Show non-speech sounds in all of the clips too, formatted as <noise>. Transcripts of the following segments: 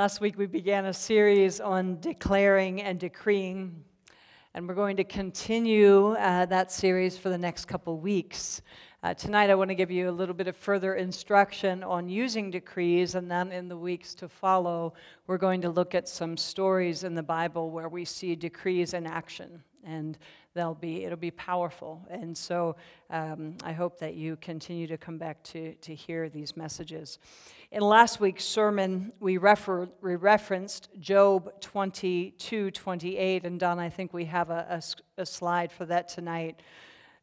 Last week we began a series on declaring and decreeing, and we're going to continue uh, that series for the next couple weeks. Uh, tonight I want to give you a little bit of further instruction on using decrees, and then in the weeks to follow, we're going to look at some stories in the Bible where we see decrees in action. And they'll be it'll be powerful. And so um, i hope that you continue to come back to, to hear these messages. In last week's sermon we, refer, we referenced Job 22 28 and don i think we have a, a, a slide for that tonight.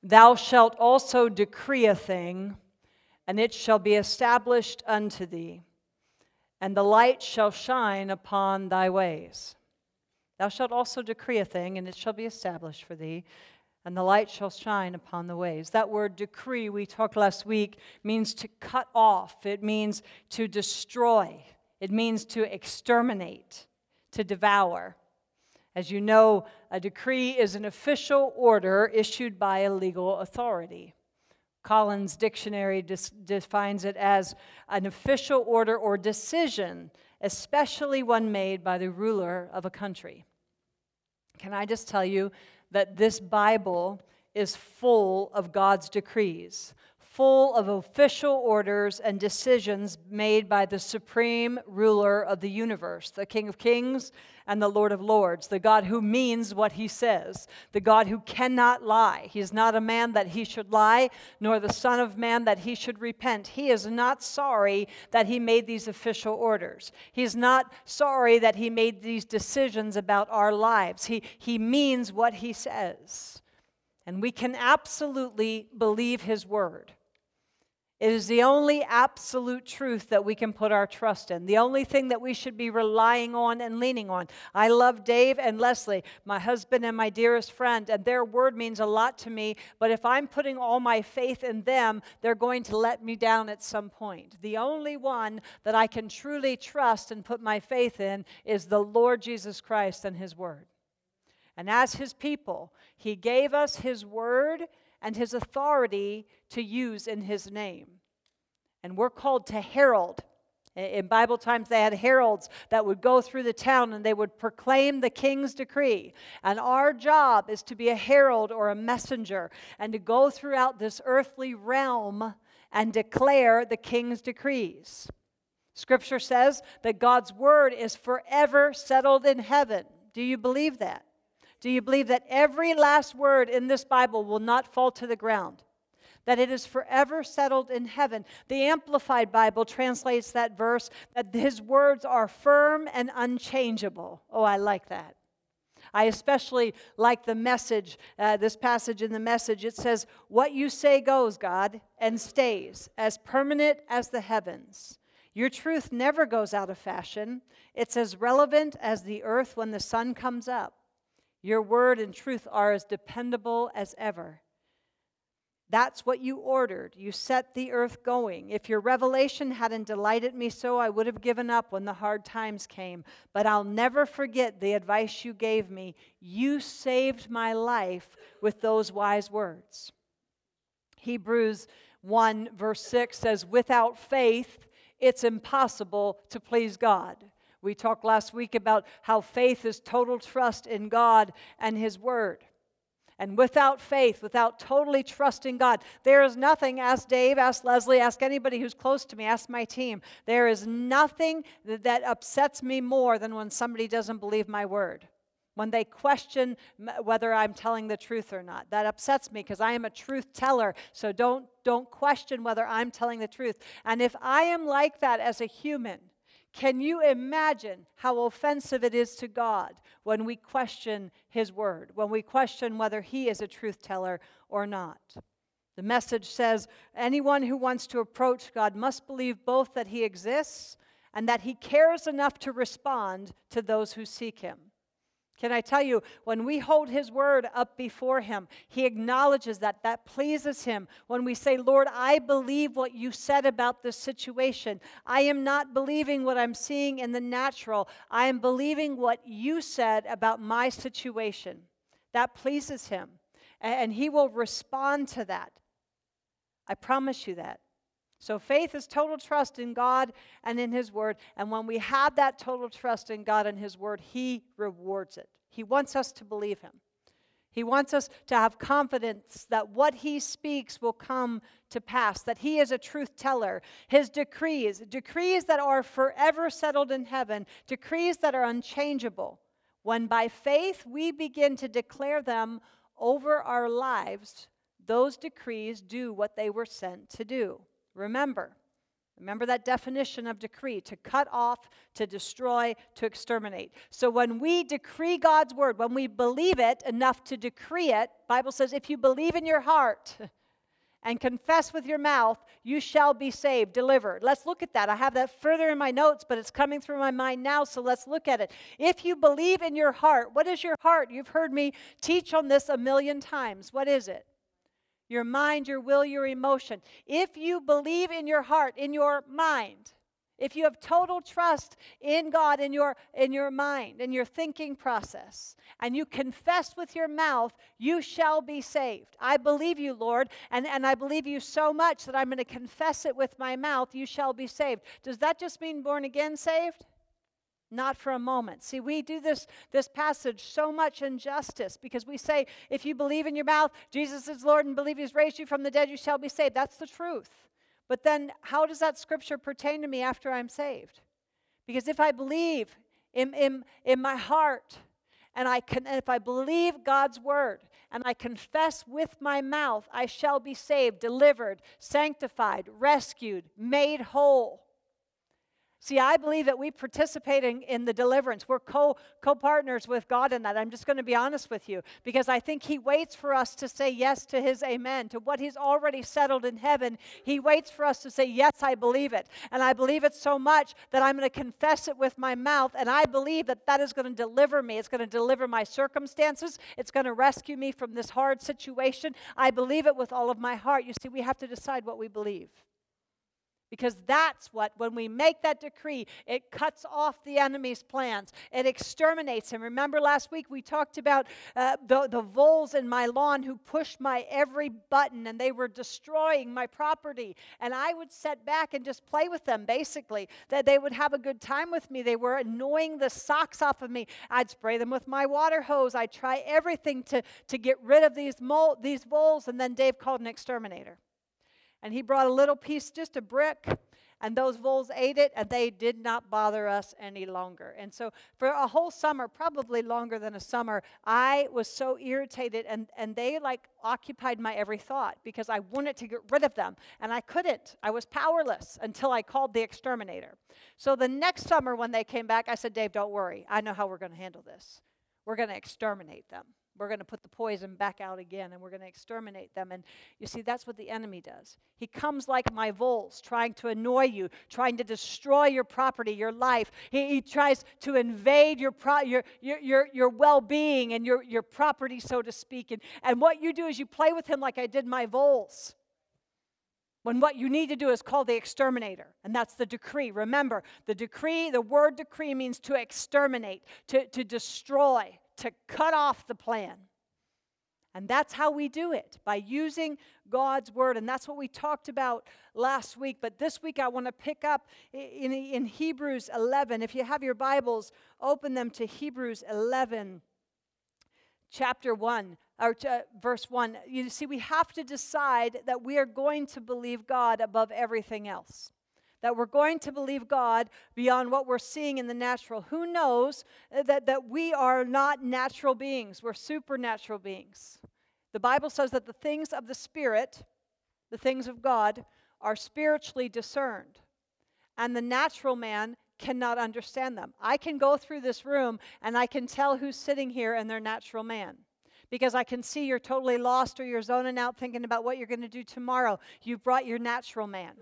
Thou shalt also decree a thing and it shall be established unto thee and the light shall shine upon thy ways Thou shalt also decree a thing, and it shall be established for thee, and the light shall shine upon the ways. That word decree, we talked last week, means to cut off, it means to destroy, it means to exterminate, to devour. As you know, a decree is an official order issued by a legal authority. Collins Dictionary defines it as an official order or decision, especially one made by the ruler of a country. Can I just tell you that this Bible is full of God's decrees, full of official orders and decisions made by the supreme ruler of the universe, the King of Kings and the Lord of Lords, the God who means what he says, the God who cannot lie. He is not a man that he should lie, nor the Son of Man that he should repent. He is not sorry that he made these official orders. He is not sorry that he made these decisions about our lives. He, he means what he says. And we can absolutely believe his word. It is the only absolute truth that we can put our trust in, the only thing that we should be relying on and leaning on. I love Dave and Leslie, my husband and my dearest friend, and their word means a lot to me. But if I'm putting all my faith in them, they're going to let me down at some point. The only one that I can truly trust and put my faith in is the Lord Jesus Christ and His word. And as His people, He gave us His word and his authority to use in his name. And we're called to herald. In Bible times, they had heralds that would go through the town and they would proclaim the king's decree. And our job is to be a herald or a messenger and to go throughout this earthly realm and declare the king's decrees. Scripture says that God's word is forever settled in heaven. Do you believe that? Do you believe that every last word in this Bible will not fall to the ground? That it is forever settled in heaven. The Amplified Bible translates that verse that his words are firm and unchangeable. Oh, I like that. I especially like the message, uh, this passage in the message. It says, What you say goes, God, and stays, as permanent as the heavens. Your truth never goes out of fashion. It's as relevant as the earth when the sun comes up. Your word and truth are as dependable as ever. That's what you ordered. You set the earth going. If your revelation hadn't delighted me so, I would have given up when the hard times came. But I'll never forget the advice you gave me. You saved my life with those wise words. Hebrews 1, verse 6 says, Without faith, it's impossible to please God. We talked last week about how faith is total trust in God and His Word. And without faith, without totally trusting God, there is nothing, ask Dave, ask Leslie, ask anybody who's close to me, ask my team. There is nothing that upsets me more than when somebody doesn't believe my word. When they question whether I'm telling the truth or not. That upsets me because I am a truth teller. So don't, don't question whether I'm telling the truth. And if I am like that as a human, can you imagine how offensive it is to God when we question His word, when we question whether He is a truth teller or not? The message says anyone who wants to approach God must believe both that He exists and that He cares enough to respond to those who seek Him. Can I tell you, when we hold His word up before Him, He acknowledges that. That pleases Him. When we say, Lord, I believe what you said about this situation, I am not believing what I'm seeing in the natural, I am believing what you said about my situation. That pleases Him. And He will respond to that. I promise you that. So faith is total trust in God and in His Word. And when we have that total trust in God and His Word, He rewards it. He wants us to believe Him. He wants us to have confidence that what he speaks will come to pass, that he is a truth teller. His decrees, decrees that are forever settled in heaven, decrees that are unchangeable. When by faith we begin to declare them over our lives, those decrees do what they were sent to do. Remember, Remember that definition of decree to cut off, to destroy, to exterminate. So when we decree God's word, when we believe it enough to decree it, Bible says if you believe in your heart <laughs> and confess with your mouth, you shall be saved, delivered. Let's look at that. I have that further in my notes, but it's coming through my mind now, so let's look at it. If you believe in your heart, what is your heart? You've heard me teach on this a million times. What is it? Your mind, your will, your emotion. If you believe in your heart, in your mind, if you have total trust in God in your in your mind in your thinking process and you confess with your mouth you shall be saved. I believe you lord and, and i believe you so much that i'm going to confess it with my mouth you shall be saved. Does that just mean born again saved not for a moment. See, we do this, this passage so much injustice because we say, if you believe in your mouth, Jesus is Lord, and believe He's raised you from the dead, you shall be saved. That's the truth. But then, how does that scripture pertain to me after I'm saved? Because if I believe in, in, in my heart, and I can, if I believe God's word and I confess with my mouth, I shall be saved, delivered, sanctified, rescued, made whole. See, I believe that we participate in, in the deliverance. We're co partners with God in that. I'm just going to be honest with you because I think He waits for us to say yes to His amen, to what He's already settled in heaven. He waits for us to say, Yes, I believe it. And I believe it so much that I'm going to confess it with my mouth. And I believe that that is going to deliver me. It's going to deliver my circumstances. It's going to rescue me from this hard situation. I believe it with all of my heart. You see, we have to decide what we believe. Because that's what, when we make that decree, it cuts off the enemy's plans. It exterminates him. Remember last week we talked about uh, the, the voles in my lawn who pushed my every button and they were destroying my property. And I would sit back and just play with them, basically. That they would have a good time with me. They were annoying the socks off of me. I'd spray them with my water hose. I'd try everything to, to get rid of these, mole, these voles. And then Dave called an exterminator. And he brought a little piece, just a brick, and those voles ate it, and they did not bother us any longer. And so, for a whole summer, probably longer than a summer, I was so irritated, and, and they like occupied my every thought because I wanted to get rid of them, and I couldn't. I was powerless until I called the exterminator. So, the next summer, when they came back, I said, Dave, don't worry. I know how we're going to handle this. We're going to exterminate them we're going to put the poison back out again and we're going to exterminate them. And you see, that's what the enemy does. He comes like my voles, trying to annoy you, trying to destroy your property, your life. He, he tries to invade your, pro, your, your, your, your well being and your, your property, so to speak. And, and what you do is you play with him like I did my voles. When what you need to do is call the exterminator, and that's the decree. Remember, the decree, the word decree means to exterminate, to, to destroy, to cut off the plan. And that's how we do it by using God's word. And that's what we talked about last week. But this week I want to pick up in, in Hebrews 11. If you have your Bibles, open them to Hebrews 11, chapter 1, or verse 1. You see, we have to decide that we are going to believe God above everything else that we're going to believe God beyond what we're seeing in the natural. Who knows uh, that, that we are not natural beings, we're supernatural beings. The Bible says that the things of the Spirit, the things of God, are spiritually discerned, and the natural man cannot understand them. I can go through this room and I can tell who's sitting here and their natural man because I can see you're totally lost or you're zoning out thinking about what you're going to do tomorrow. You've brought your natural man.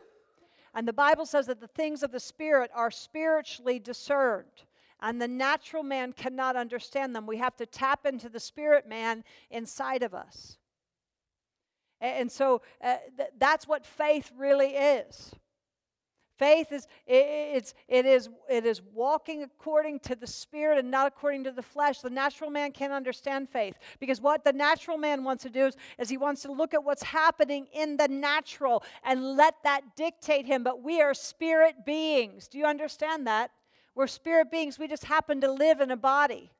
And the Bible says that the things of the Spirit are spiritually discerned. And the natural man cannot understand them. We have to tap into the spirit man inside of us. And so uh, th- that's what faith really is. Faith is it's it is it is walking according to the spirit and not according to the flesh. The natural man can't understand faith because what the natural man wants to do is, is he wants to look at what's happening in the natural and let that dictate him. But we are spirit beings. Do you understand that? We're spirit beings. We just happen to live in a body.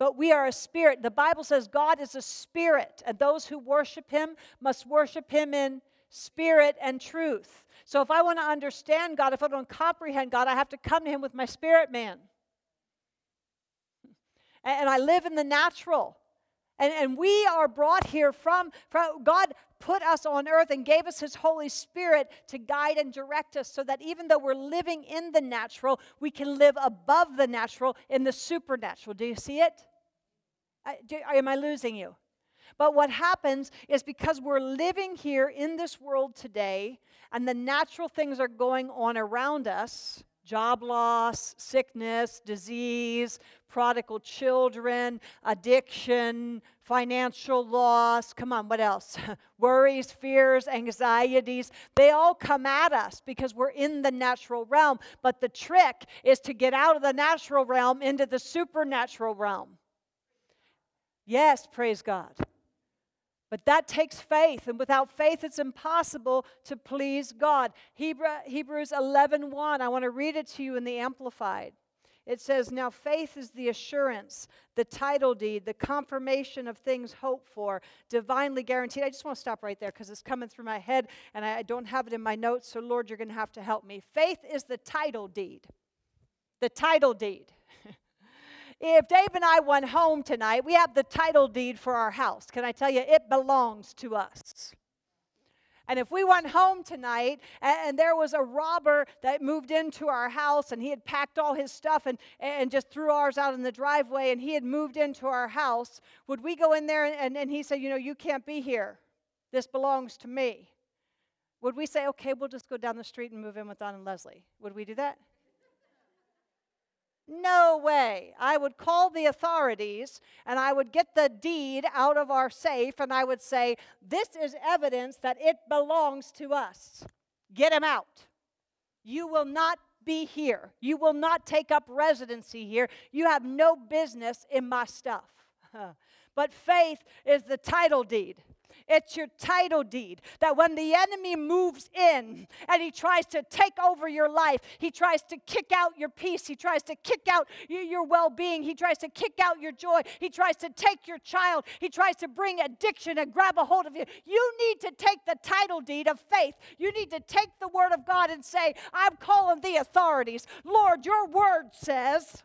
But we are a spirit. The Bible says God is a spirit, and those who worship him must worship him in spirit and truth. So if I want to understand God, if I don't comprehend God, I have to come to Him with my spirit man. <laughs> And I live in the natural. And, and we are brought here from, from God put us on earth and gave us his Holy Spirit to guide and direct us so that even though we're living in the natural, we can live above the natural in the supernatural. Do you see it? I, do, am I losing you? But what happens is because we're living here in this world today and the natural things are going on around us job loss, sickness, disease, prodigal children, addiction, financial loss. Come on, what else? <laughs> Worries, fears, anxieties. They all come at us because we're in the natural realm. But the trick is to get out of the natural realm into the supernatural realm. Yes, praise God. But that takes faith, and without faith, it's impossible to please God. Hebrews 11 1, I want to read it to you in the Amplified. It says, Now faith is the assurance, the title deed, the confirmation of things hoped for, divinely guaranteed. I just want to stop right there because it's coming through my head and I don't have it in my notes, so Lord, you're going to have to help me. Faith is the title deed. The title deed. If Dave and I went home tonight, we have the title deed for our house. Can I tell you, it belongs to us. And if we went home tonight and, there was a robber that moved into our house and he had packed all his stuff and, and just threw ours out in the driveway and he had moved into our house, would we go in there and, and he said, You know, you can't be here. This belongs to me. Would we say, Okay, we'll just go down the street and move in with Don and Leslie? Would we do that? No way. I would call the authorities and I would get the deed out of our safe and I would say, This is evidence that it belongs to us. Get him out. You will not be here. You will not take up residency here. You have no business in my stuff. <laughs> but faith is the title deed. It's your title deed. That when the enemy moves in and he tries to take over your life, he tries to kick out your peace, he tries to kick out your well being, he tries to kick out your joy, he tries to take your child, he tries to bring addiction and grab a hold of you. You need to take the title deed of faith. You need to take the word of God and say, I'm calling the authorities. Lord, your word says,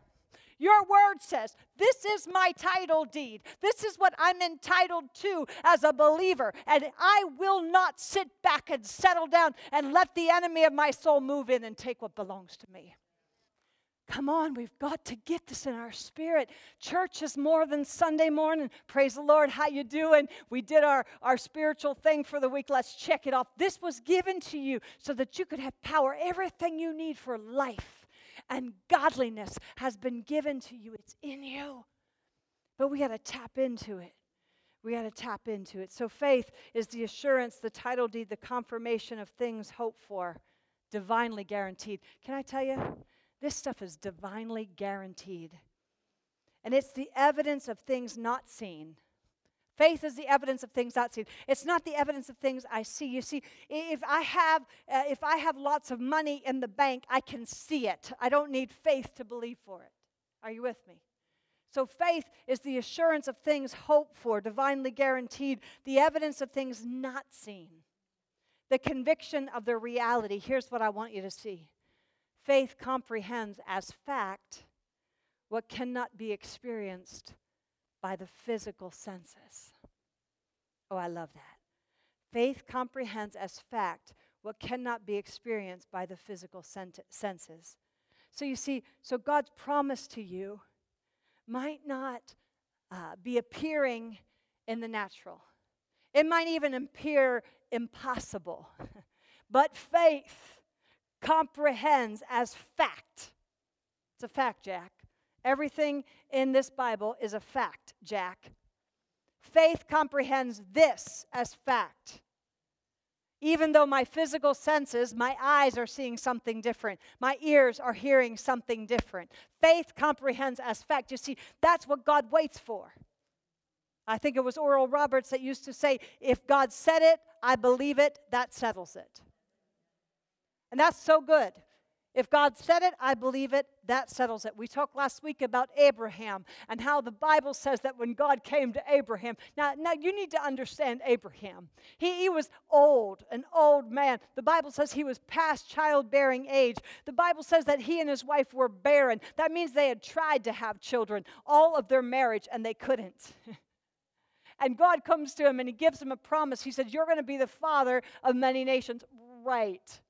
your word says, This is my title deed. This is what I'm entitled to as a believer. And I will not sit back and settle down and let the enemy of my soul move in and take what belongs to me. Come on, we've got to get this in our spirit. Church is more than Sunday morning. Praise the Lord. How you doing? We did our, our spiritual thing for the week. Let's check it off. This was given to you so that you could have power, everything you need for life and godliness has been given to you. It's in you. But we got to tap into it. We got to tap into it. So faith is the assurance, the title deed, the confirmation of things hoped for, divinely guaranteed. Can I tell you? This stuff is divinely guaranteed. And it's the evidence of things not seen. Faith is the evidence of things not seen. It's not the evidence of things I see. You see, if I have uh, if I have lots of money in the bank, I can see it. I don't need faith to believe for it. Are you with me? So faith is the assurance of things hoped for, divinely guaranteed, the evidence of things not seen. The conviction of their reality. Here's what I want you to see. Faith comprehends as fact what cannot be experienced by the physical senses. Oh, I love that. Faith comprehends as fact what cannot be experienced by the physical senses. So you see, so God's promise to you might not uh, be appearing in the natural. It might even appear impossible. <laughs> but faith comprehends as fact. It's a fact, Jack. Everything in this Bible is a fact, Jack. Faith comprehends this as fact. Even though my physical senses, my eyes are seeing something different, my ears are hearing something different. Faith comprehends as fact. You see, that's what God waits for. I think it was Oral Roberts that used to say, if God said it, I believe it, that settles it. And that's so good. If God said it, I believe it, that settles it. We talked last week about Abraham and how the Bible says that when God came to Abraham, now, now you need to understand Abraham. He, he was old, an old man. The Bible says he was past childbearing age. The Bible says that he and his wife were barren. That means they had tried to have children all of their marriage and they couldn't. <laughs> and God comes to him and he gives him a promise. He said, You're going to be the father of many nations. Right.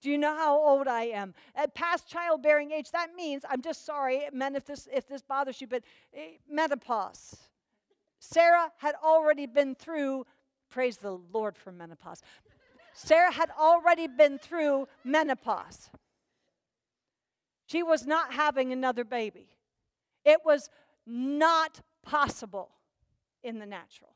Do you know how old I am? At past childbearing age, that means, I'm just sorry, men, if this, if this bothers you, but eh, menopause. Sarah had already been through, praise the Lord for menopause. Sarah had already been through menopause. She was not having another baby. It was not possible in the natural.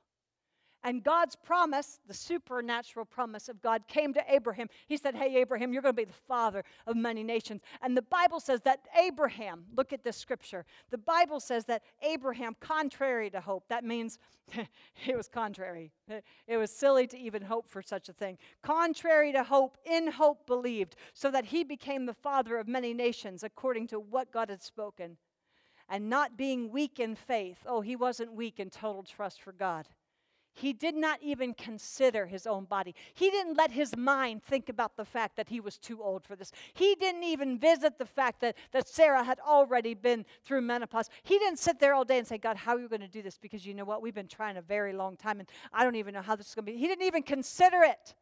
And God's promise, the supernatural promise of God, came to Abraham. He said, Hey, Abraham, you're going to be the father of many nations. And the Bible says that Abraham, look at this scripture, the Bible says that Abraham, contrary to hope, that means <laughs> it was contrary. It was silly to even hope for such a thing. Contrary to hope, in hope believed, so that he became the father of many nations according to what God had spoken. And not being weak in faith, oh, he wasn't weak in total trust for God he did not even consider his own body. He didn't let his mind think about the fact that he was too old for this. He didn't even visit the fact that, that Sarah had already been through menopause. He didn't sit there all day and say, God, how are you going to do this? Because you know what? We've been trying a very long time and I don't even know how this is going to be. He didn't even consider it.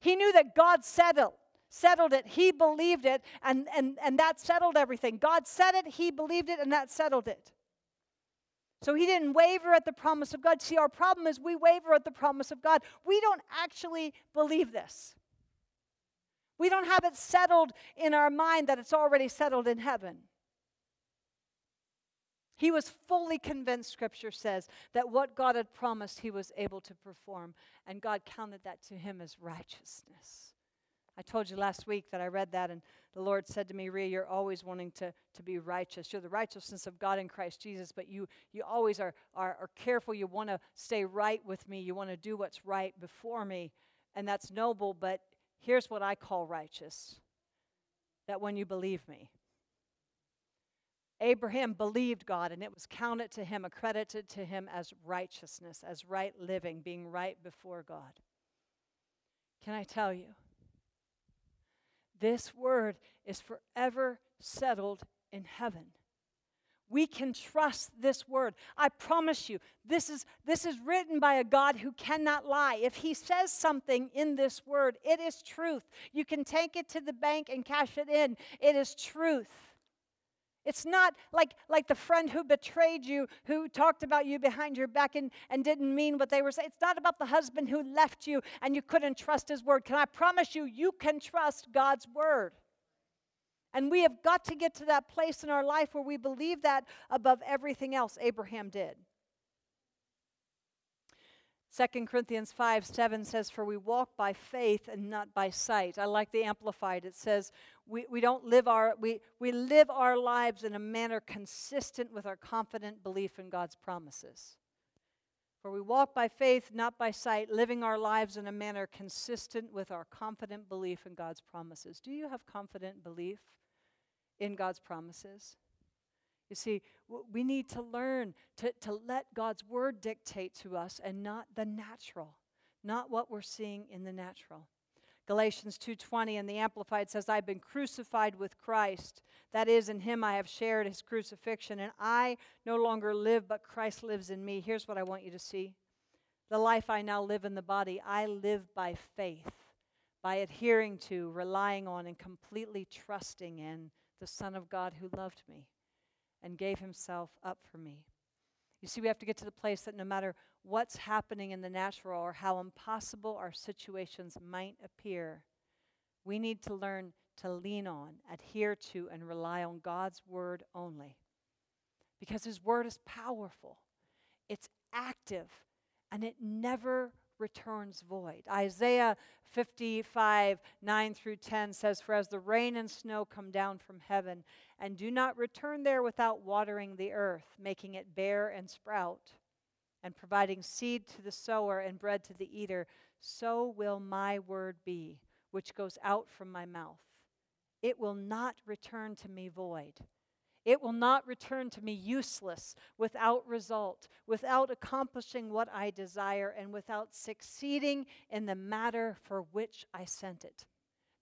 He knew that God settled settled it. He believed it, and, and, and that settled everything. God said it, he believed it, and that settled it. So he didn't waver at the promise of God. See, our problem is we waver at the promise of God. We don't actually believe this. We don't have it settled in our mind that it's already settled in heaven. He was fully convinced, Scripture says, that what God had promised he was able to perform, and God counted that to him as righteousness. I told you last week that I read that, and the Lord said to me, Ria, you're always wanting to, to be righteous. You're the righteousness of God in Christ Jesus, but you, you always are, are, are careful. You want to stay right with me. You want to do what's right before me. And that's noble, but here's what I call righteous that when you believe me, Abraham believed God, and it was counted to him, accredited to him as righteousness, as right living, being right before God. Can I tell you? This word is forever settled in heaven. We can trust this word. I promise you, this is, this is written by a God who cannot lie. If he says something in this word, it is truth. You can take it to the bank and cash it in. It is truth. It's not like, like the friend who betrayed you, who talked about you behind your back and, and didn't mean what they were saying. It's not about the husband who left you and you couldn't trust his word. Can I promise you, you can trust God's word? And we have got to get to that place in our life where we believe that above everything else Abraham did. 2 Corinthians 5 7 says, For we walk by faith and not by sight. I like the Amplified. It says, We, we don't live our, we, we live our lives in a manner consistent with our confident belief in God's promises. For we walk by faith, not by sight, living our lives in a manner consistent with our confident belief in God's promises. Do you have confident belief in God's promises? You see, we need to learn to, to let God's word dictate to us and not the natural, not what we're seeing in the natural. Galatians 2:20 and the amplified says I've been crucified with Christ. That is in him I have shared his crucifixion and I no longer live but Christ lives in me. Here's what I want you to see. The life I now live in the body I live by faith by adhering to relying on and completely trusting in the son of God who loved me and gave himself up for me. You see, we have to get to the place that no matter what's happening in the natural or how impossible our situations might appear, we need to learn to lean on, adhere to, and rely on God's word only. Because his word is powerful, it's active, and it never returns void. Isaiah 55, 9 through 10 says, For as the rain and snow come down from heaven, and do not return there without watering the earth, making it bear and sprout, and providing seed to the sower and bread to the eater, so will my word be, which goes out from my mouth. It will not return to me void it will not return to me useless, without result, without accomplishing what I desire, and without succeeding in the matter for which I sent it.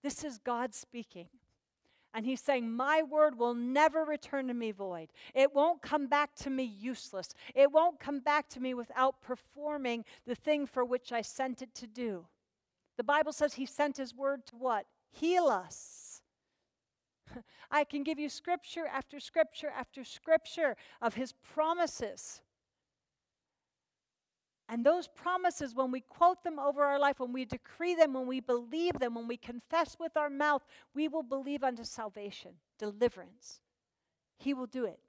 This is God speaking. And he's saying, My word will never return to me void. It won't come back to me useless. It won't come back to me without performing the thing for which I sent it to do. The Bible says he sent his word to what? Heal us I can give you scripture after scripture after scripture of his promises. And those promises, when we quote them over our life, when we decree them, when we believe them, when we confess with our mouth, we will believe unto salvation, deliverance. He will do it.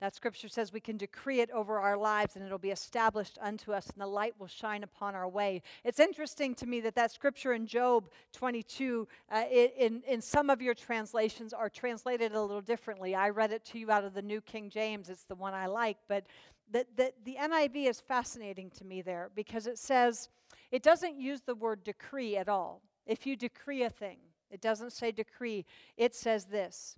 That scripture says we can decree it over our lives and it'll be established unto us and the light will shine upon our way. It's interesting to me that that scripture in Job 22, uh, in, in some of your translations, are translated a little differently. I read it to you out of the New King James, it's the one I like, but the, the, the NIV is fascinating to me there because it says, it doesn't use the word decree at all. If you decree a thing, it doesn't say decree, it says this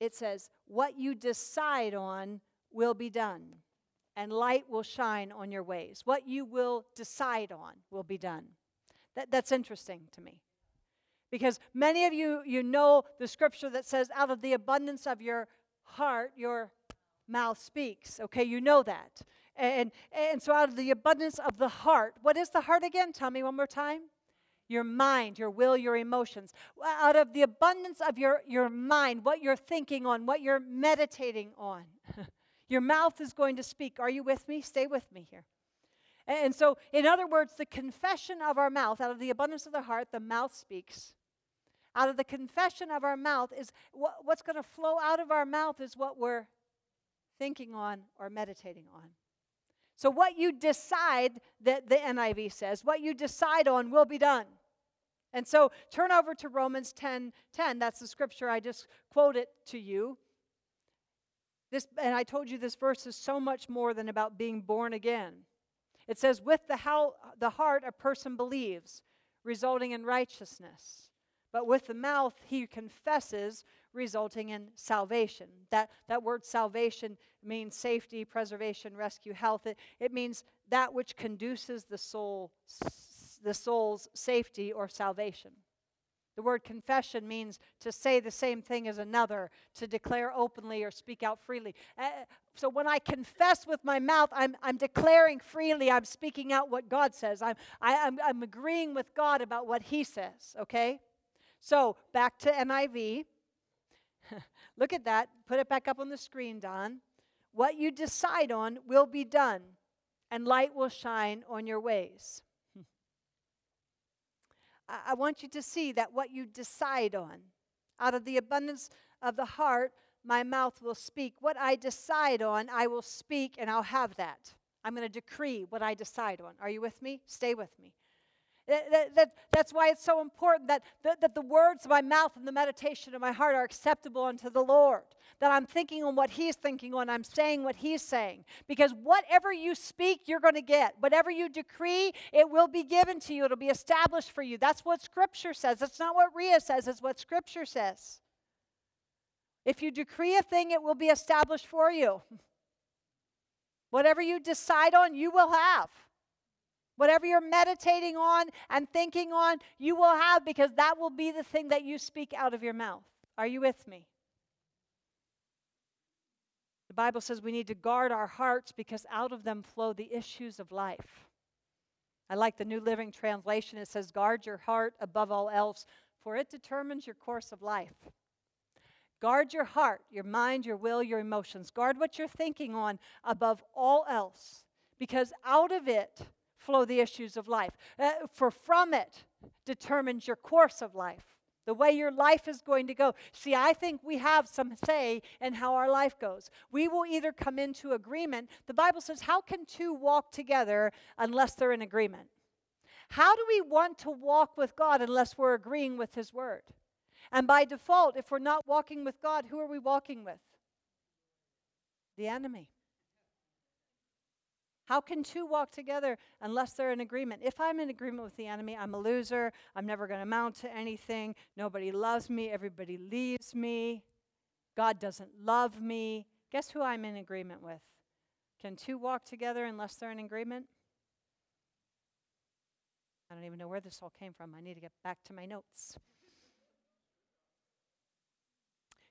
it says, What you decide on will be done, and light will shine on your ways. What you will decide on will be done. That, that's interesting to me. Because many of you, you know the scripture that says, Out of the abundance of your heart, your mouth speaks. Okay, you know that. And, and so, out of the abundance of the heart, what is the heart again? Tell me one more time your mind, your will, your emotions. Out of the abundance of your, your mind, what you're thinking on, what you're meditating on, <laughs> your mouth is going to speak. Are you with me? Stay with me here. And so, in other words, the confession of our mouth, out of the abundance of the heart, the mouth speaks. Out of the confession of our mouth is what's going to flow out of our mouth is what we're thinking on or meditating on. So, what you decide, that the NIV says, what you decide on will be done. And so, turn over to Romans 10 10. That's the scripture I just quoted to you. This, and I told you this verse is so much more than about being born again. It says, With the, how, the heart a person believes, resulting in righteousness. But with the mouth he confesses, resulting in salvation. That, that word salvation means safety, preservation, rescue, health. It, it means that which conduces the soul, the soul's safety or salvation. The word confession means to say the same thing as another, to declare openly or speak out freely. Uh, so when I confess with my mouth, I'm, I'm declaring freely, I'm speaking out what God says. I'm, I, am I'm agreeing with God about what He says, okay? So back to NIV. Look at that. Put it back up on the screen, Don. What you decide on will be done, and light will shine on your ways. <laughs> I want you to see that what you decide on, out of the abundance of the heart, my mouth will speak. What I decide on, I will speak, and I'll have that. I'm going to decree what I decide on. Are you with me? Stay with me. That, that, that's why it's so important that, that, that the words of my mouth and the meditation of my heart are acceptable unto the Lord. That I'm thinking on what He's thinking on, I'm saying what He's saying. Because whatever you speak, you're going to get. Whatever you decree, it will be given to you, it'll be established for you. That's what Scripture says. That's not what Ria says, it's what Scripture says. If you decree a thing, it will be established for you. <laughs> Whatever you decide on, you will have. Whatever you're meditating on and thinking on, you will have because that will be the thing that you speak out of your mouth. Are you with me? The Bible says we need to guard our hearts because out of them flow the issues of life. I like the New Living Translation. It says, Guard your heart above all else, for it determines your course of life. Guard your heart, your mind, your will, your emotions. Guard what you're thinking on above all else, because out of it flow the issues of life. Uh, for from it determines your course of life. the way your life is going to go. See, I think we have some say in how our life goes. We will either come into agreement. The Bible says, How can two walk together unless they're in agreement? How do we want to walk with God unless we're agreeing with His word? And by default, if we're not walking with God, who are we walking with? The enemy. How can two walk together unless they're in agreement? If I'm in agreement with the enemy, I'm a loser. I'm never going to amount to anything. Nobody loves me. Everybody leaves me. God doesn't love me. Guess who I'm in agreement with? Can two walk together unless they're in agreement? I don't even know where this all came from. I need to get back to my notes.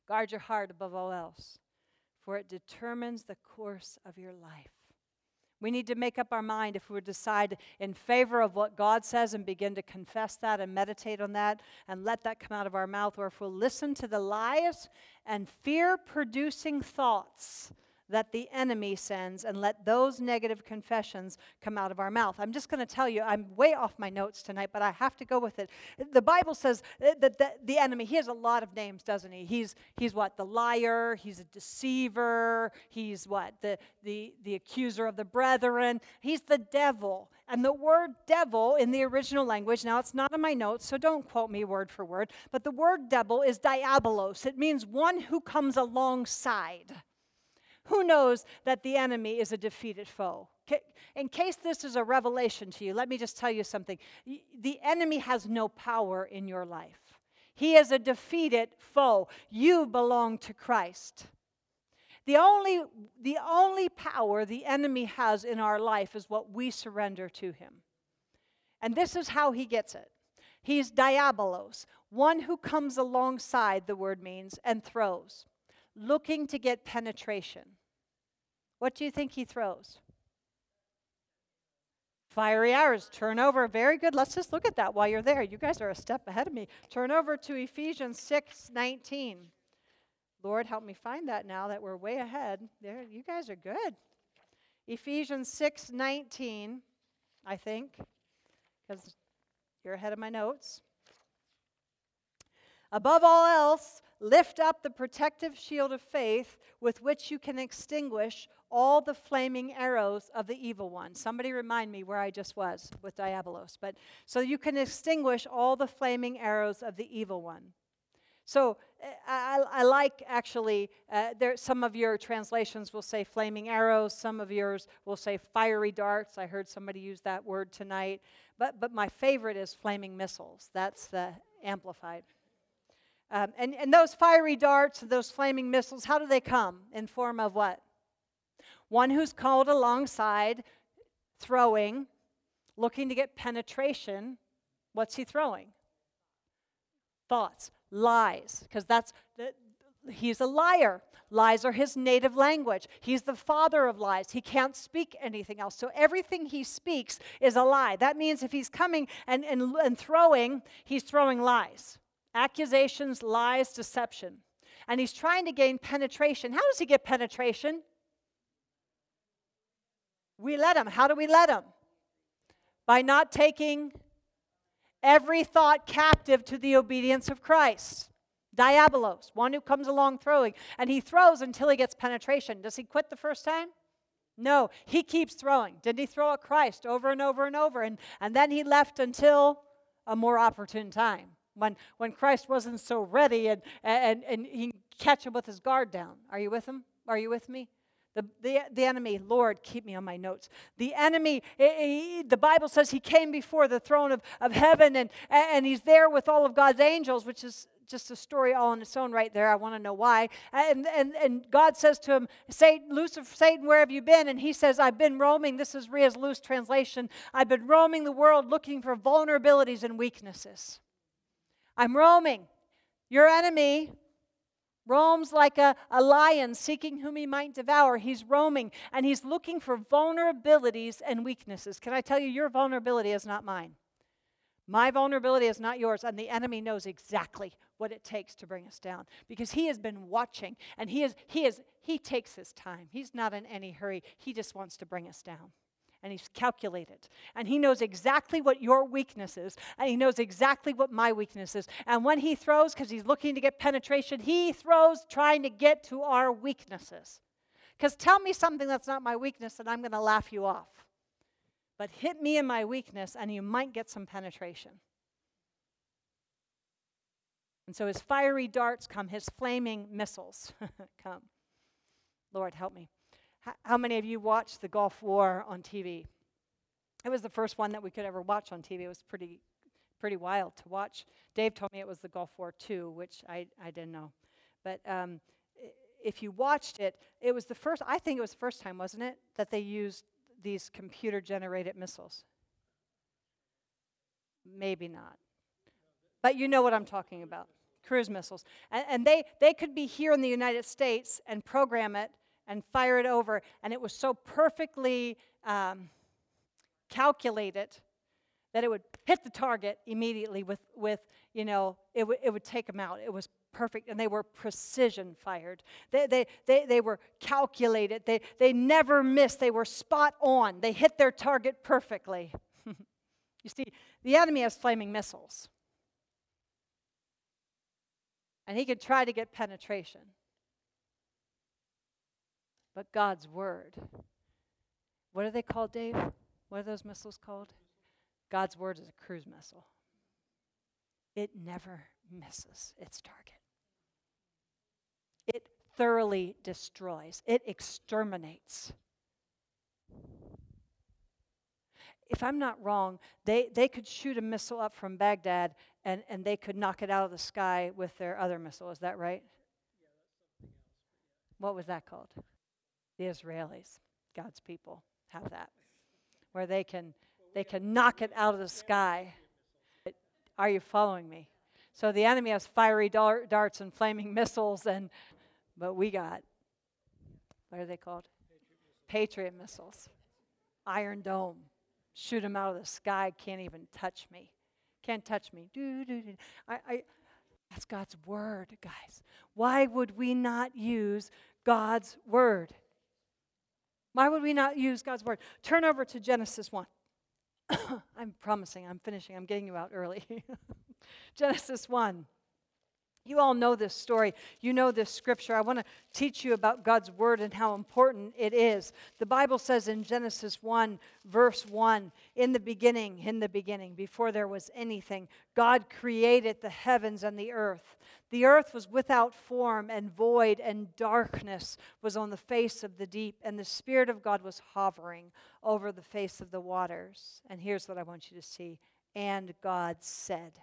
Guard your heart above all else, for it determines the course of your life. We need to make up our mind if we decide in favor of what God says and begin to confess that and meditate on that and let that come out of our mouth, or if we'll listen to the lies and fear producing thoughts that the enemy sends and let those negative confessions come out of our mouth. I'm just going to tell you, I'm way off my notes tonight, but I have to go with it. The Bible says eh, that the, the enemy, he has a lot of names, doesn't he? He's, he's what? The liar, he's a deceiver, he's what? The, the, the accuser of the brethren, he's the devil. And the word devil in the original language, now it's not in my notes, so don't quote me word for word, but the word devil is diabolos. It means one who comes alongside. Who knows that the enemy is a defeated foe? In case this is a revelation to you, let me just tell you something. The enemy has no power in your life. He is a defeated foe. You belong to Christ. The only, the only power the enemy has in our life is what we surrender to him. And this is how he gets it. He's diabolos, one who comes alongside, the word means, and throws looking to get penetration. What do you think he throws? Fiery arrows, turn over. Very good. Let's just look at that while you're there. You guys are a step ahead of me. Turn over to Ephesians 6 19. Lord, help me find that now that we're way ahead. There, you guys are good. Ephesians 6 19, I think, because you're ahead of my notes. Above all else, lift up the protective shield of faith with which you can extinguish all the flaming arrows of the evil one. Somebody remind me where I just was with Diabolos. But so you can extinguish all the flaming arrows of the evil one. So eh, I, I like actually, uh, there, some of your translations will say flaming arrows, some of yours will say fiery darts. I heard somebody use that word tonight. But, but my favorite is flaming missiles. That's the amplified. Um, and, and those fiery darts, those flaming missiles, how do they come? In form of what? One who's called alongside, throwing, looking to get penetration. What's he throwing? Thoughts, lies, because that's the, he's a liar. Lies are his native language. He's the father of lies. He can't speak anything else. So everything he speaks is a lie. That means if he's coming and, and, and throwing, he's throwing lies accusations, lies, deception. And he's trying to gain penetration. How does he get penetration? We let him. How do we let him? By not taking every thought captive to the obedience of Christ. Diabolos, one who comes along throwing. And he throws until he gets penetration. Does he quit the first time? No, he keeps throwing. Didn't he throw at Christ over and over and over? And, and then he left until a more opportune time when, when Christ wasn't so ready and, and, and he catch him with his guard down. Are you with him? Are you with me? The, the, the enemy, Lord, keep me on my notes. The enemy, he, the Bible says he came before the throne of, of heaven and, and he's there with all of God's angels, which is just a story all on its own right there. I want to know why. And, and, and God says to him, Satan, Lucifer, Satan, where have you been? And he says, I've been roaming. This is Ria's loose translation. I've been roaming the world looking for vulnerabilities and weaknesses. I'm roaming. Your enemy roams like a, a lion seeking whom he might devour. He's roaming and he's looking for vulnerabilities and weaknesses. Can I tell you, your vulnerability is not mine. My vulnerability is not yours, and the enemy knows exactly what it takes to bring us down because he has been watching and he is he is he takes his time. He's not in any hurry. He just wants to bring us down. And he's calculated. And he knows exactly what your weakness is, and he knows exactly what my weakness is. And when he throws, because he's looking to get penetration, he throws trying to get to our weaknesses. Because tell me something that's not my weakness, and I'm going to laugh you off. But hit me in my weakness, and you might get some penetration. And so his fiery darts come, his flaming missiles <laughs> come. Lord, help me. How many of you watched the Gulf War on TV? It was the first one that we could ever watch on TV. It was pretty, pretty wild to watch. Dave told me it was the Gulf War II, which I, I didn't know. But um, if you watched it, it was the first, I think it was the first time, wasn't it, that they used these computer generated missiles? Maybe not. But you know what I'm talking about cruise missiles. And, and they, they could be here in the United States and program it and fire it over. And it was so perfectly um, calculated that it would hit the target immediately with, with you know, it, w- it would take them out. It was perfect, and they were precision fired. They, they, they, they were calculated. They, they never missed. They were spot on. They hit their target perfectly. <laughs> you see, the enemy has flaming missiles. And he can try to get penetration but God's word. What are they called, Dave? What are those missiles called? God's word is a cruise missile. It never misses its target. It thoroughly destroys, it exterminates. If I'm not wrong, they, they could shoot a missile up from Baghdad and, and they could knock it out of the sky with their other missile. Is that right? What was that called? The Israelis, God's people, have that, where they can they can knock it out of the sky. Are you following me? So the enemy has fiery darts and flaming missiles, and but we got what are they called? Patriot missiles, Iron Dome. Shoot them out of the sky. Can't even touch me. Can't touch me. Do, do, do. I, I, that's God's word, guys. Why would we not use God's word? Why would we not use God's word? Turn over to Genesis 1. <coughs> I'm promising, I'm finishing, I'm getting you out early. <laughs> Genesis 1. You all know this story. You know this scripture. I want to teach you about God's word and how important it is. The Bible says in Genesis 1, verse 1 In the beginning, in the beginning, before there was anything, God created the heavens and the earth. The earth was without form and void, and darkness was on the face of the deep, and the Spirit of God was hovering over the face of the waters. And here's what I want you to see. And God said,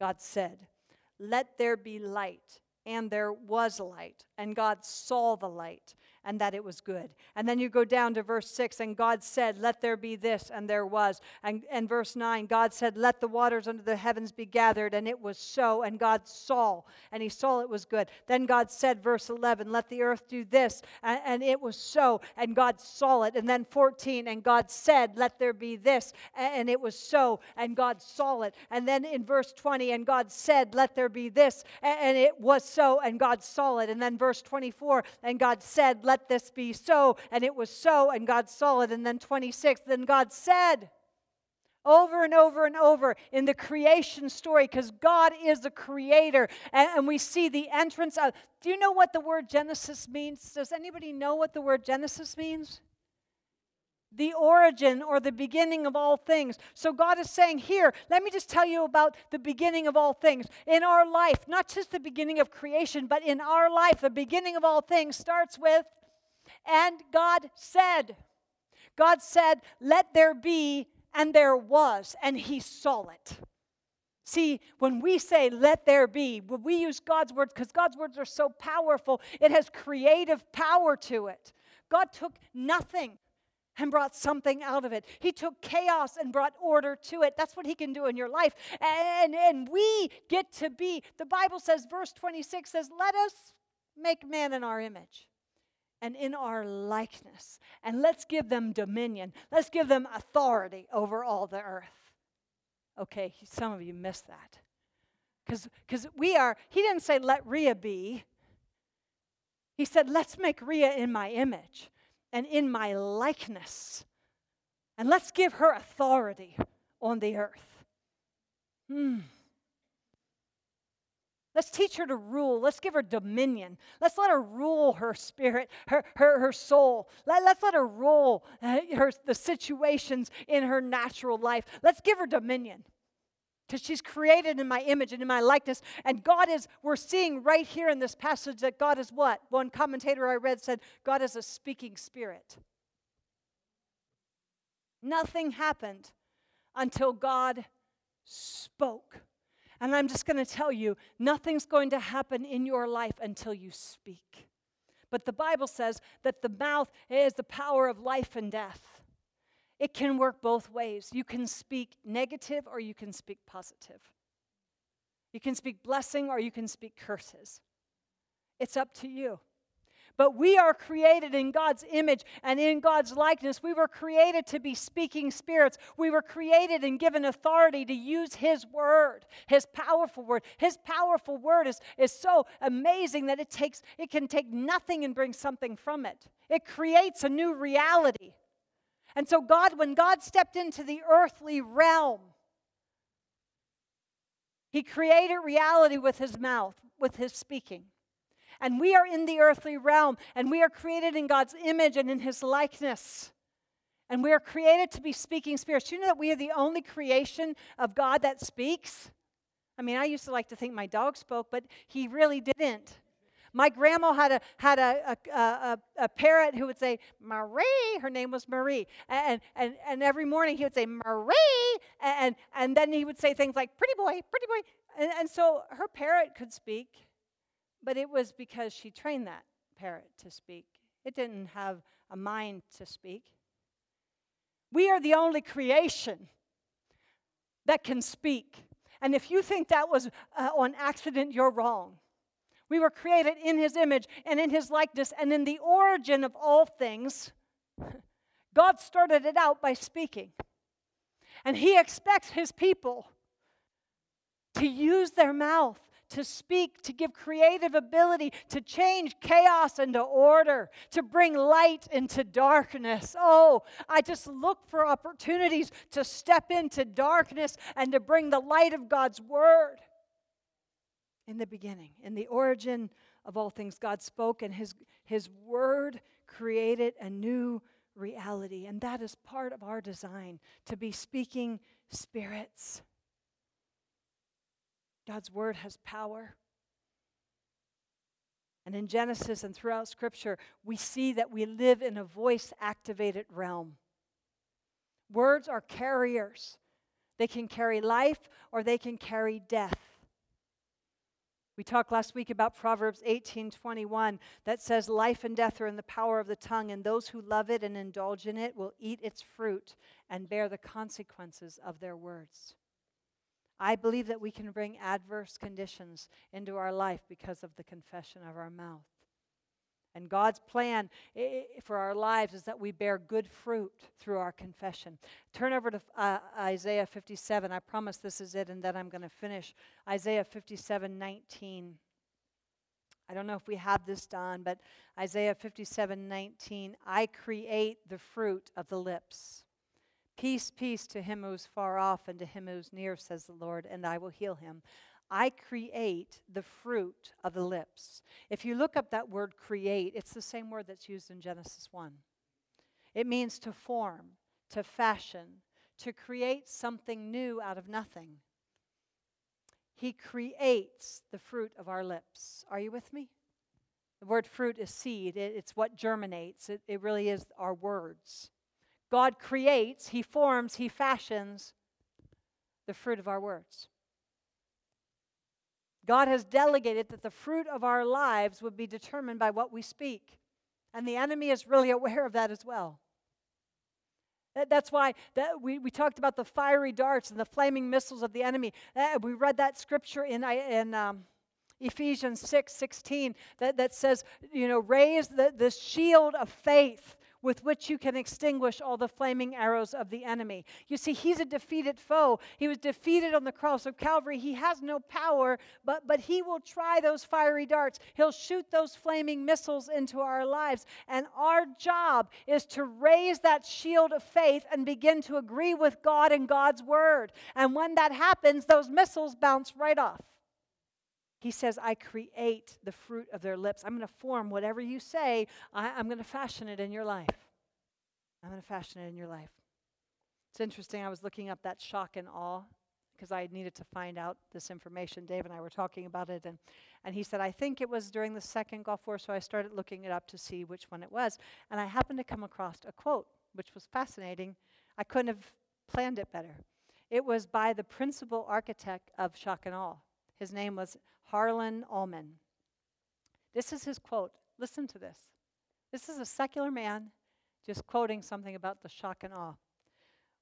God said, let there be light. And there was light, and God saw the light, and that it was good. And then you go down to verse 6, and God said, Let there be this, and there was. And, and verse 9, God said, Let the waters under the heavens be gathered, and it was so. And God saw, and he saw it was good. Then God said, verse 11, Let the earth do this, and, and it was so. And God saw it. And then 14, and God said, Let there be this, and, and it was so. And God saw it. And then in verse 20, and God said, Let there be this, and, and it was so. And God saw it. And then verse 24, and God said, Let this be so. And it was so, and God saw it. And then 26, then God said, over and over and over in the creation story because God is the creator. And, and, we see the entrance of. Do you know what the word Genesis means? Does anybody know what the word Genesis means? The origin or the beginning of all things. So God is saying, Here, let me just tell you about the beginning of all things. In our life, not just the beginning of creation, but in our life, the beginning of all things starts with and God said, God said, Let there be, and there was, and He saw it. See, when we say, let there be, when we use God's words, because God's words are so powerful, it has creative power to it. God took nothing and brought something out of it. He took chaos and brought order to it. That's what He can do in your life. And, and we get to be, the Bible says, verse 26 says, let us make man in our image and in our likeness. And let's give them dominion. Let's give them authority over all the earth. Okay, some of you missed that. Because we are, he didn't say, let Ria be. He said, let's make Ria in my image and in my likeness. And let's give her authority on the earth. Hmm. Let's teach her to rule. Let's give her dominion. Let's let her rule her spirit, her, her, her soul. Let, let's let her rule uh, her, the situations in her natural life. Let's give her dominion because she's created in my image and in my likeness. And God is, we're seeing right here in this passage that God is what? One commentator I read said, God is a speaking spirit. Nothing happened until God spoke. And I'm just going to tell you, nothing's going to happen in your life until you speak. But the Bible says that the mouth is the power of life and death. It can work both ways. You can speak negative or you can speak positive. You can speak blessing or you can speak curses. It's up to you. But we are created in God's image and in God's likeness. We were created to be speaking spirits. We were created and given authority to use His word, His powerful word. His powerful word is, is so amazing that it takes it can take nothing and bring something from it. It creates a new reality. And so God, when God stepped into the earthly realm, He created reality with His mouth, with His speaking. And we are in the earthly realm, and we are created in God's image and in His likeness. And we are created to be speaking spirits. You know that we are the only creation of God that speaks? I mean, I used to like to think my dog spoke, but he really didn't. My grandma had a had a, a, a, a, parrot who would say Marie. Her name was Marie, and and and every morning he would say Marie, and and then he would say things like pretty boy, pretty boy, and, and so her parrot could speak. But it was because she trained that parrot to speak. It didn't have a mind to speak. We are the only creation that can speak. And if you think that was uh, on accident, you're wrong. We were created in his image and in his likeness, and in the origin of all things, <laughs> God started it out by speaking. And he expects his people to use their mouth to speak, to give creative ability, to change chaos into order, to bring light into darkness. Oh, I just look for opportunities to step into darkness and to bring the light of God's word. In the beginning, in the origin of all things, God spoke, and His, his word created a new reality. And that is part of our design to be speaking spirits. God's word has power. And in Genesis and throughout Scripture, we see that we live in a voice activated realm. Words are carriers, they can carry life or they can carry death. We talked last week about Proverbs 18:21 that says life and death are in the power of the tongue and those who love it and indulge in it will eat its fruit and bear the consequences of their words. I believe that we can bring adverse conditions into our life because of the confession of our mouth. And God's plan for our lives is that we bear good fruit through our confession. Turn over to uh, Isaiah 57. I promise this is it, and then I'm going to finish. Isaiah 57 19. I don't know if we have this done, but Isaiah 57 19. I create the fruit of the lips. Peace, peace to him who's far off and to him who's near, says the Lord, and I will heal him. I create the fruit of the lips. If you look up that word create, it's the same word that's used in Genesis 1. It means to form, to fashion, to create something new out of nothing. He creates the fruit of our lips. Are you with me? The word fruit is seed, it, it's what germinates, it, it really is our words. God creates, He forms, He fashions the fruit of our words. God has delegated that the fruit of our lives would be determined by what we speak. And the enemy is really <laughs> aware of that as well. That's why that we, we talked about the fiery darts and the flaming missiles of the enemy. Uh, we read that scripture in, in um, Ephesians 6 16 that, that says, you know, raise the, the shield of faith with which you can extinguish all the flaming arrows of the enemy. You see, he's a defeated foe. He was defeated on the cross of Calvary. He has no power, but, but he will try those fiery darts. He'll shoot those flaming missiles into our lives. And our job is to raise that shield of faith and begin to agree with God and God's word. And when that happens, those missiles bounce right off. He says, I create the fruit of their lips. I'm going to form whatever you say, I, am going to fashion it in your life. I'm going to fashion it in your life. It's interesting. I was looking up that shock and awe because I needed to find out this information. Dave and I were talking about it, and, and he said, I think it was during the second Gulf War, so I started looking it up to see which one it was. And I happened to come across a quote, which was fascinating. I couldn't have planned it better. It was by the principal architect of shock and awe. His name was Harlan Ullman. This is his quote. Listen to this. This is a secular man just quoting something about the shock and awe.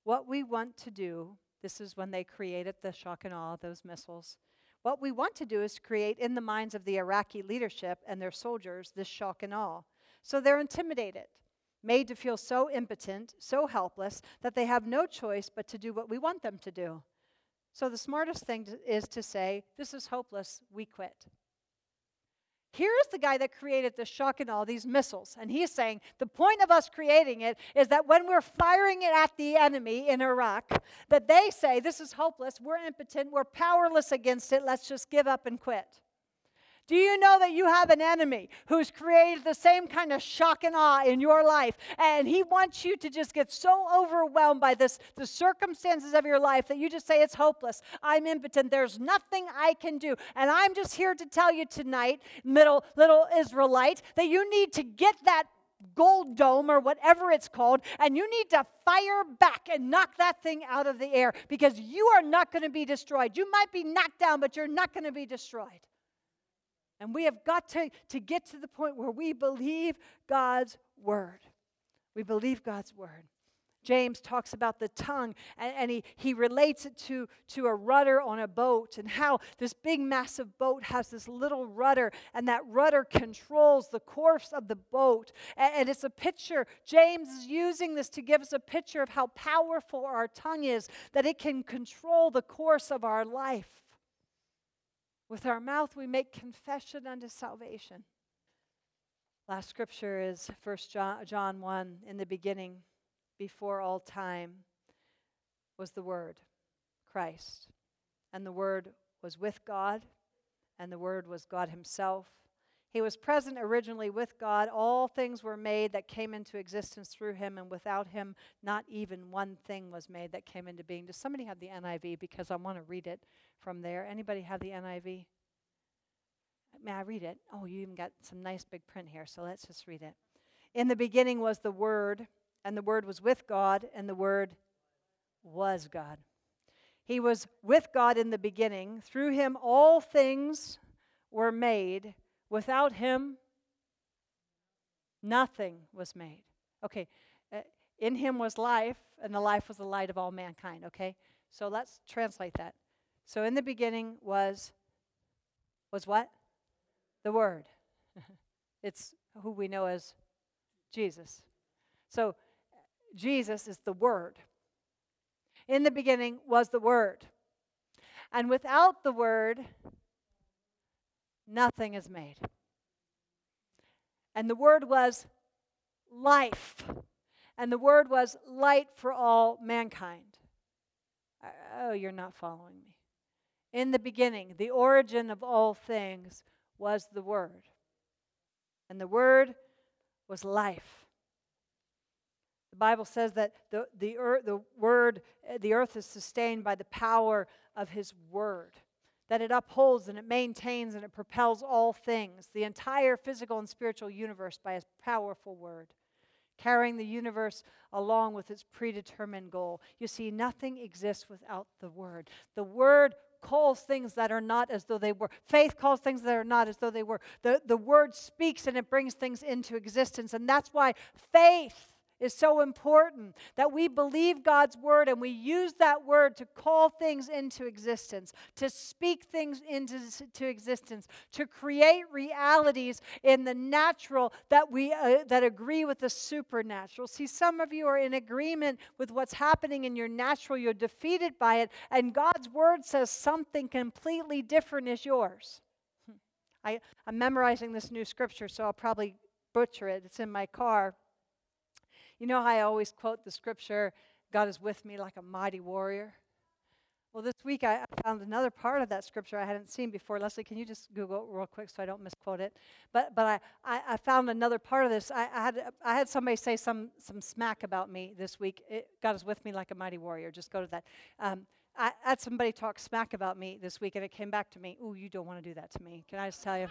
What we want to do, this is when they created the shock and awe, those missiles. What we want to do is create in the minds of the Iraqi leadership and their soldiers this shock and awe. So they're intimidated, made to feel so impotent, so helpless, that they have no choice but to do what we want them to do. So the smartest thing to, is to say, This is hopeless, we quit. Here's the guy that created the shock and all these missiles. And he's saying the point of us creating it is that when we're firing it at the enemy in Iraq, that they say, This is hopeless, we're impotent, we're powerless against it, let's just give up and quit. Do you know that you have an enemy who's created the same kind of shock and awe in your life? And he wants you to just get so overwhelmed by this, the circumstances of your life that you just say, It's hopeless. I'm impotent. There's nothing I can do. And I'm just here to tell you tonight, middle little Israelite, that you need to get that gold dome or whatever it's called, and you need to fire back and knock that thing out of the air because you are not going to be destroyed. You might be knocked down, but you're not going to be destroyed. And we have got to, to get to the point where we believe God's word. We believe God's word. James talks about the tongue and, and, he, he relates it to, to a rudder on a boat and how this big, massive boat has this little rudder, and that rudder controls the course of the boat. And, and it's a picture, James is using this to give us a picture of how powerful our tongue is, that it can control the course of our life. With our mouth, we make confession unto salvation. Last scripture is 1 John, John 1 In the beginning, before all time, was the Word, Christ. And the Word was with God, and the Word was God Himself. He was present originally with God. All things were made that came into existence through him, and without him, not even one thing was made that came into being. Does somebody have the NIV? Because I want to read it from there. Anybody have the NIV? May I read it? Oh, you even got some nice big print here, so let's just read it. In the beginning was the Word, and the Word was with God, and the Word was God. He was with God in the beginning. Through him, all things were made Without him, nothing was made. Okay, uh, in him was life, and the life was the light of all mankind. Okay, so let's translate that. So in the beginning was was what? The Word. <laughs> it's who we know as Jesus. So Jesus is the Word. In the beginning was the Word. And without the Word, nothing is made. And the word was life. And the word was light for all mankind. Uh, oh, you're not following me. In the beginning, the origin of all things was the Word. And the Word was life. The Bible says that the, the, earth, the Word, uh, the earth is sustained by the power of His Word that it upholds and it maintains and it propels all things, the entire physical and spiritual universe by a powerful word, carrying the universe along with its predetermined goal. You see, nothing exists without the word. The word calls things that are not as though they were. Faith calls things that are not as though they were. The, the word speaks and it brings things into existence. And that's why faith is so important that we believe God's word and we use that word to call things into existence, to speak things into to existence, to create realities in the natural that we uh, that agree with the supernatural. See, some of you are in agreement with what's happening in your natural, you're defeated by it, and God's word says something completely different is yours. I, I'm memorizing this new scripture, so I'll probably butcher it. It's in my car. You know I always quote the scripture, God is with me like a mighty warrior? Well, this week I found another part of that scripture I hadn't seen before. Leslie, can you just Google it real quick so I don't misquote it? But but I, I, I found another part of this. I, I, had I had somebody say some some smack about me this week. It, God is with me like a mighty warrior. Just go to that. Um, I had somebody talk smack about me this week, and it came back to me. Ooh, you don't want to do that to me. Can I just tell you?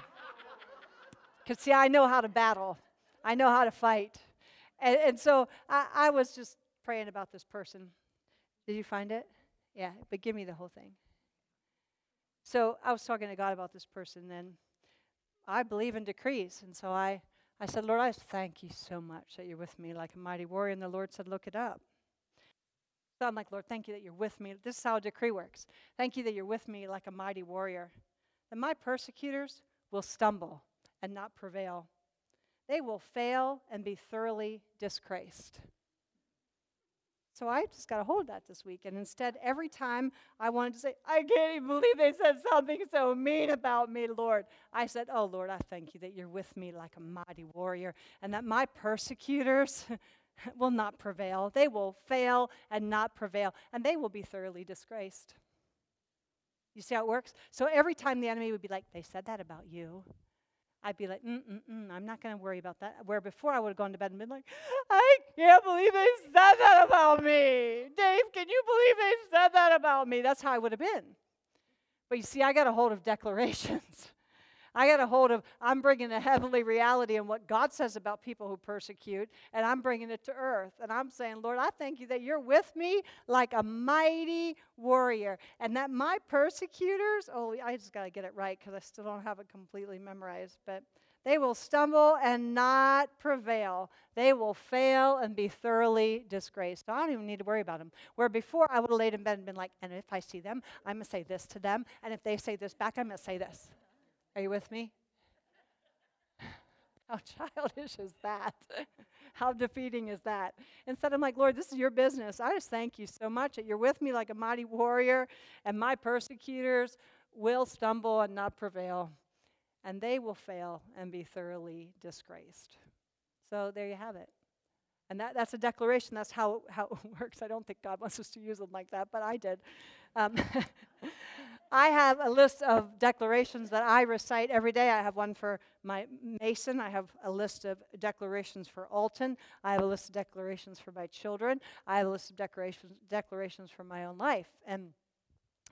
Because see, I know how to battle. I know how to fight. And, and so I, I was just praying about this person. Did you find it? Yeah, but give me the whole thing. So I was talking to God about this person, and I believe in decrees. And so I, I said, Lord, I thank you so much that you're with me like a mighty warrior. And the Lord said, Look it up. So I'm like, Lord, thank you that you're with me. This is how a decree works. Thank you that you're with me like a mighty warrior. And my persecutors will stumble and not prevail they will fail and be thoroughly disgraced. So I just got a hold of that this week. And instead, every time I wanted to say, I can't even believe they said something so mean about me, Lord, I said, Oh, Lord, I thank you that you're with me like a mighty warrior and that my persecutors <laughs> will not prevail. They will fail and not prevail, and they will be thoroughly disgraced. You see how it works? So every time the enemy would be like, They said that about you. I'd be like, mm, mm, mm, I'm not going to worry about that. Where before I would have gone to bed and been like, I can't believe they said that about me. Dave, can you believe they said that about me? That's how I would have been. But you see, I got a hold of declarations. I got a hold of, I'm bringing a heavenly reality and what God says about people who persecute, and I'm bringing it to earth. And I'm saying, Lord, I thank you that you're with me like a mighty warrior, and that my persecutors, oh, I just got to get it right because I still don't have it completely memorized, but they will stumble and not prevail. They will fail and be thoroughly disgraced. So I don't even need to worry about them. Where before I would have laid in bed and been like, and if I see them, I'm going to say this to them. And if they say this back, I'm going to say this. Are you with me? <laughs> How childish is that? <laughs> How defeating is that? Instead, I'm like, Lord, this is your business. I just thank you so much that you're with me like a mighty warrior, and my persecutors will stumble and not prevail, and they will fail and be thoroughly disgraced. So there you have it. And that, that's a declaration. That's how, how <laughs> it works. I don't think God wants us to use them like that, but I did. Um, I have a list of declarations that I recite every day. I have one for my Mason. I have a list of declarations for Alton. I have a list of declarations for my children. I have a list of declarations, declarations for my own life. And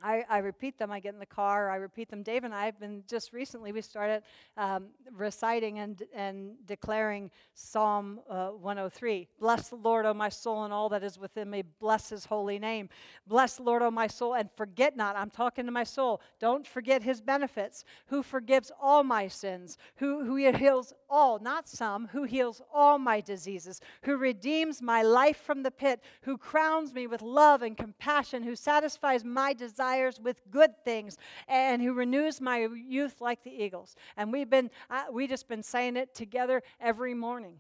I, I, repeat them. I get in the car. I repeat them. Dave and I have been just recently. We started um, reciting and and declaring Psalm uh, 103. Bless the Lord, O my soul, and all that is within me. Bless His holy name. Bless the Lord, O my soul, and forget not. I'm talking to my soul. Don't forget His benefits. Who forgives all my sins? Who who heals all, not some. Who heals all my diseases? Who redeems my life from the pit? Who crowns me with love and compassion? Who satisfies my desires? With good things and who renews my youth like the eagles. And we've been, uh, we just been saying it together every morning.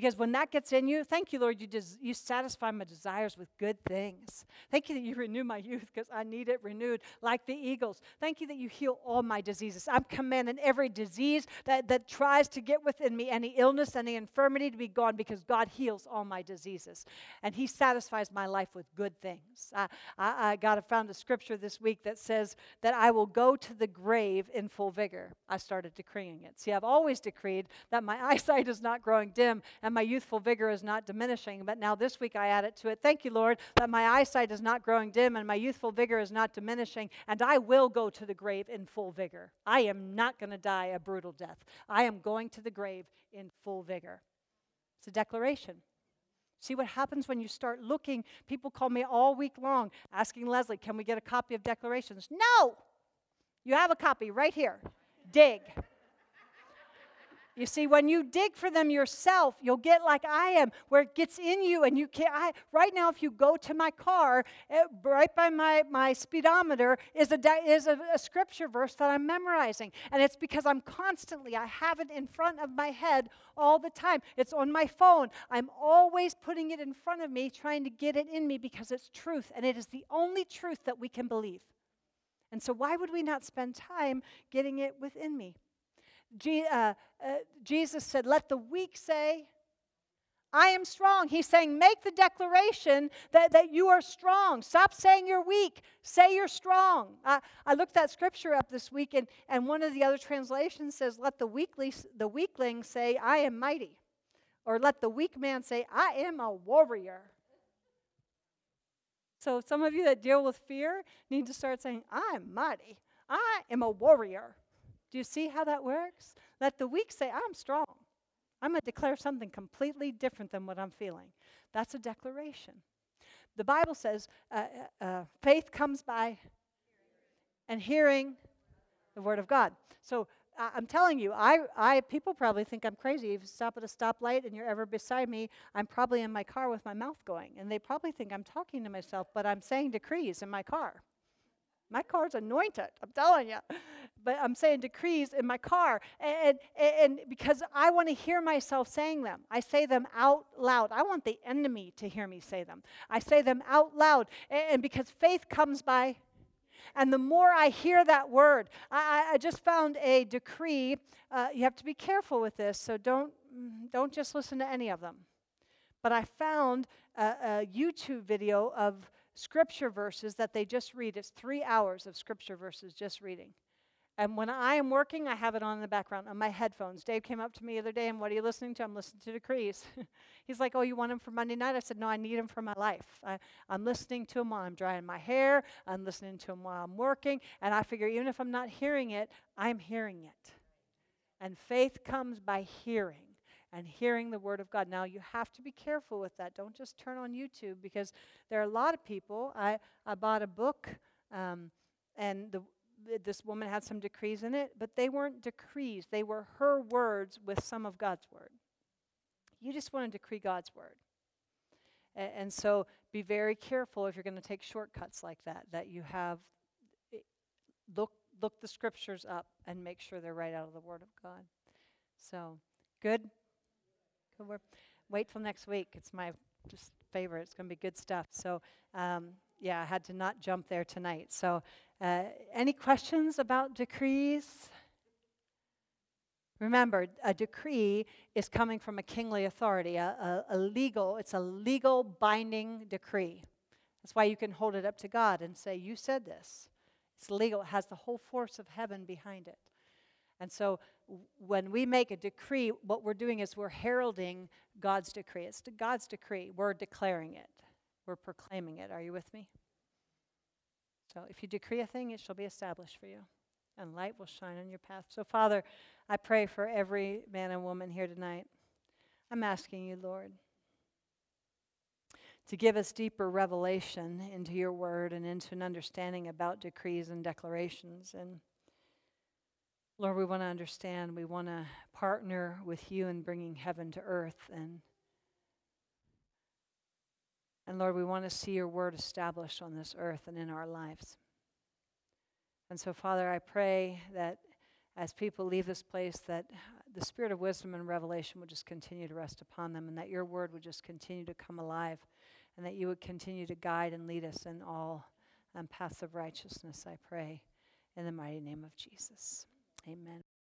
Because when that gets in you, thank you, Lord, you, des- you satisfy my desires with good things. Thank you that you renew my youth because I need it renewed like the eagles. Thank you that you heal all my diseases. I'm commanding every disease that, that tries to get within me, any illness, any infirmity to be gone because God heals all my diseases. And He satisfies my life with good things. I, I, I got to found a scripture this week that says that I will go to the grave in full vigor. I started decreeing it. See, I've always decreed that my <laughs> eyesight is not growing dim and my youthful vigor is not diminishing. But now this week I add it to it. Thank you, Lord, that my eyesight is not growing dim and my youthful vigor is not diminishing, and I will go to the grave in full vigor. I am not going to die a brutal death. I am going to the grave in full vigor. It's a declaration. See what happens when you start looking. People call me all week long asking Leslie, can we get a copy of declarations? No! You have a copy right here. Dig. You see, when you dig for them yourself, you'll get like I am, where it gets in you, and you can't. I, right now, if you go to my car, it, right by my, my speedometer is, a, is a, a scripture verse that I'm memorizing. And it's because I'm constantly, I have it in front of my head all the time. It's on my phone. I'm always putting it in front of me, trying to get it in me because it's truth, and it is the only truth that we can believe. And so, why would we not spend time getting it within me? Je- uh, uh, Jesus said, Let the weak say, I am strong. He's saying, Make the declaration that, that you are strong. Stop saying you're weak. Say you're strong. I, I looked that scripture up this week, and, and one of the other translations says, Let the, weakly, the weakling say, I am mighty. Or let the weak man say, I am a warrior. So, some of you that deal with fear need to start saying, I'm mighty. I am a warrior. Do you see how that works? Let the weak say, I'm strong. I'm going to declare something completely different than what I'm feeling. That's a declaration. The Bible says uh, uh, uh, faith comes by and hearing the word of God. So I'm telling you, I, I people probably think I'm crazy. If you stop at a stoplight and you're ever beside me, I'm probably in my car with my mouth going, and they probably think I'm talking to myself, but I'm saying decrees in my car. My car's anointed, I'm telling you. But I'm saying decrees in my car. And, and, and because I want to hear myself saying them, I say them out loud. I want the enemy to hear me say them. I say them out loud. And, and because faith comes by, and the more I hear that word, I, I just found a decree. Uh, you have to be careful with this, so don't, don't just listen to any of them. But I found a, a YouTube video of scripture verses that they just read. It's three hours of scripture verses just reading. And when I am working, I have it on in the background on my headphones. Dave came up to me the other day and, What are you listening to? I'm listening to decrees. <laughs> He's like, Oh, you want them for Monday night? I said, No, I need them for my life. I, am listening to them while I'm drying my hair, I'm listening to them while I'm working. And I figure, even if I'm not hearing it, I'm hearing it. And faith comes by hearing and hearing the word of God. Now, you have to be careful with that. Don't just turn on YouTube because there are a lot of people. I, I bought a book, um, and the, this woman had some decrees in it, but they weren't decrees, they were her words with some of God's word. You just want to decree God's word. And, so be very careful if you're going to take shortcuts like that, that you have, eh, look, look the scriptures up and make sure they're right out of the word of God. So, good? Wait till next week. It's my just favorite. It's going to be good stuff. So, um, yeah, I had to not jump there tonight. So, uh, any questions about decrees? Remember, a decree is coming from a kingly authority, a, a, a, legal, it's a legal binding decree. That's why you can hold it up to God and say, You said this. It's legal, it has the whole force of heaven behind it. And so when we make a decree, what we're doing is we're heralding God's decree. It's God's decree. We're declaring it, we're proclaiming it. Are you with me? So if you decree a thing, it shall be established for you, and light will shine on your path. So, Father, I pray for every man and woman here tonight. I'm asking you, Lord, to give us deeper revelation into your word and into an understanding about decrees and declarations. And Lord, we want to understand, we want to partner with you in bringing heaven to earth. And, and Lord, we want to see your word established on this earth and in our lives. And so, Father, I pray that as people leave this place, that the spirit of wisdom and revelation would just continue to rest upon them, and that your word would just continue to come alive, and that you would continue to guide and lead us in all um, paths of righteousness, I pray, in the mighty name of Jesus. Amen.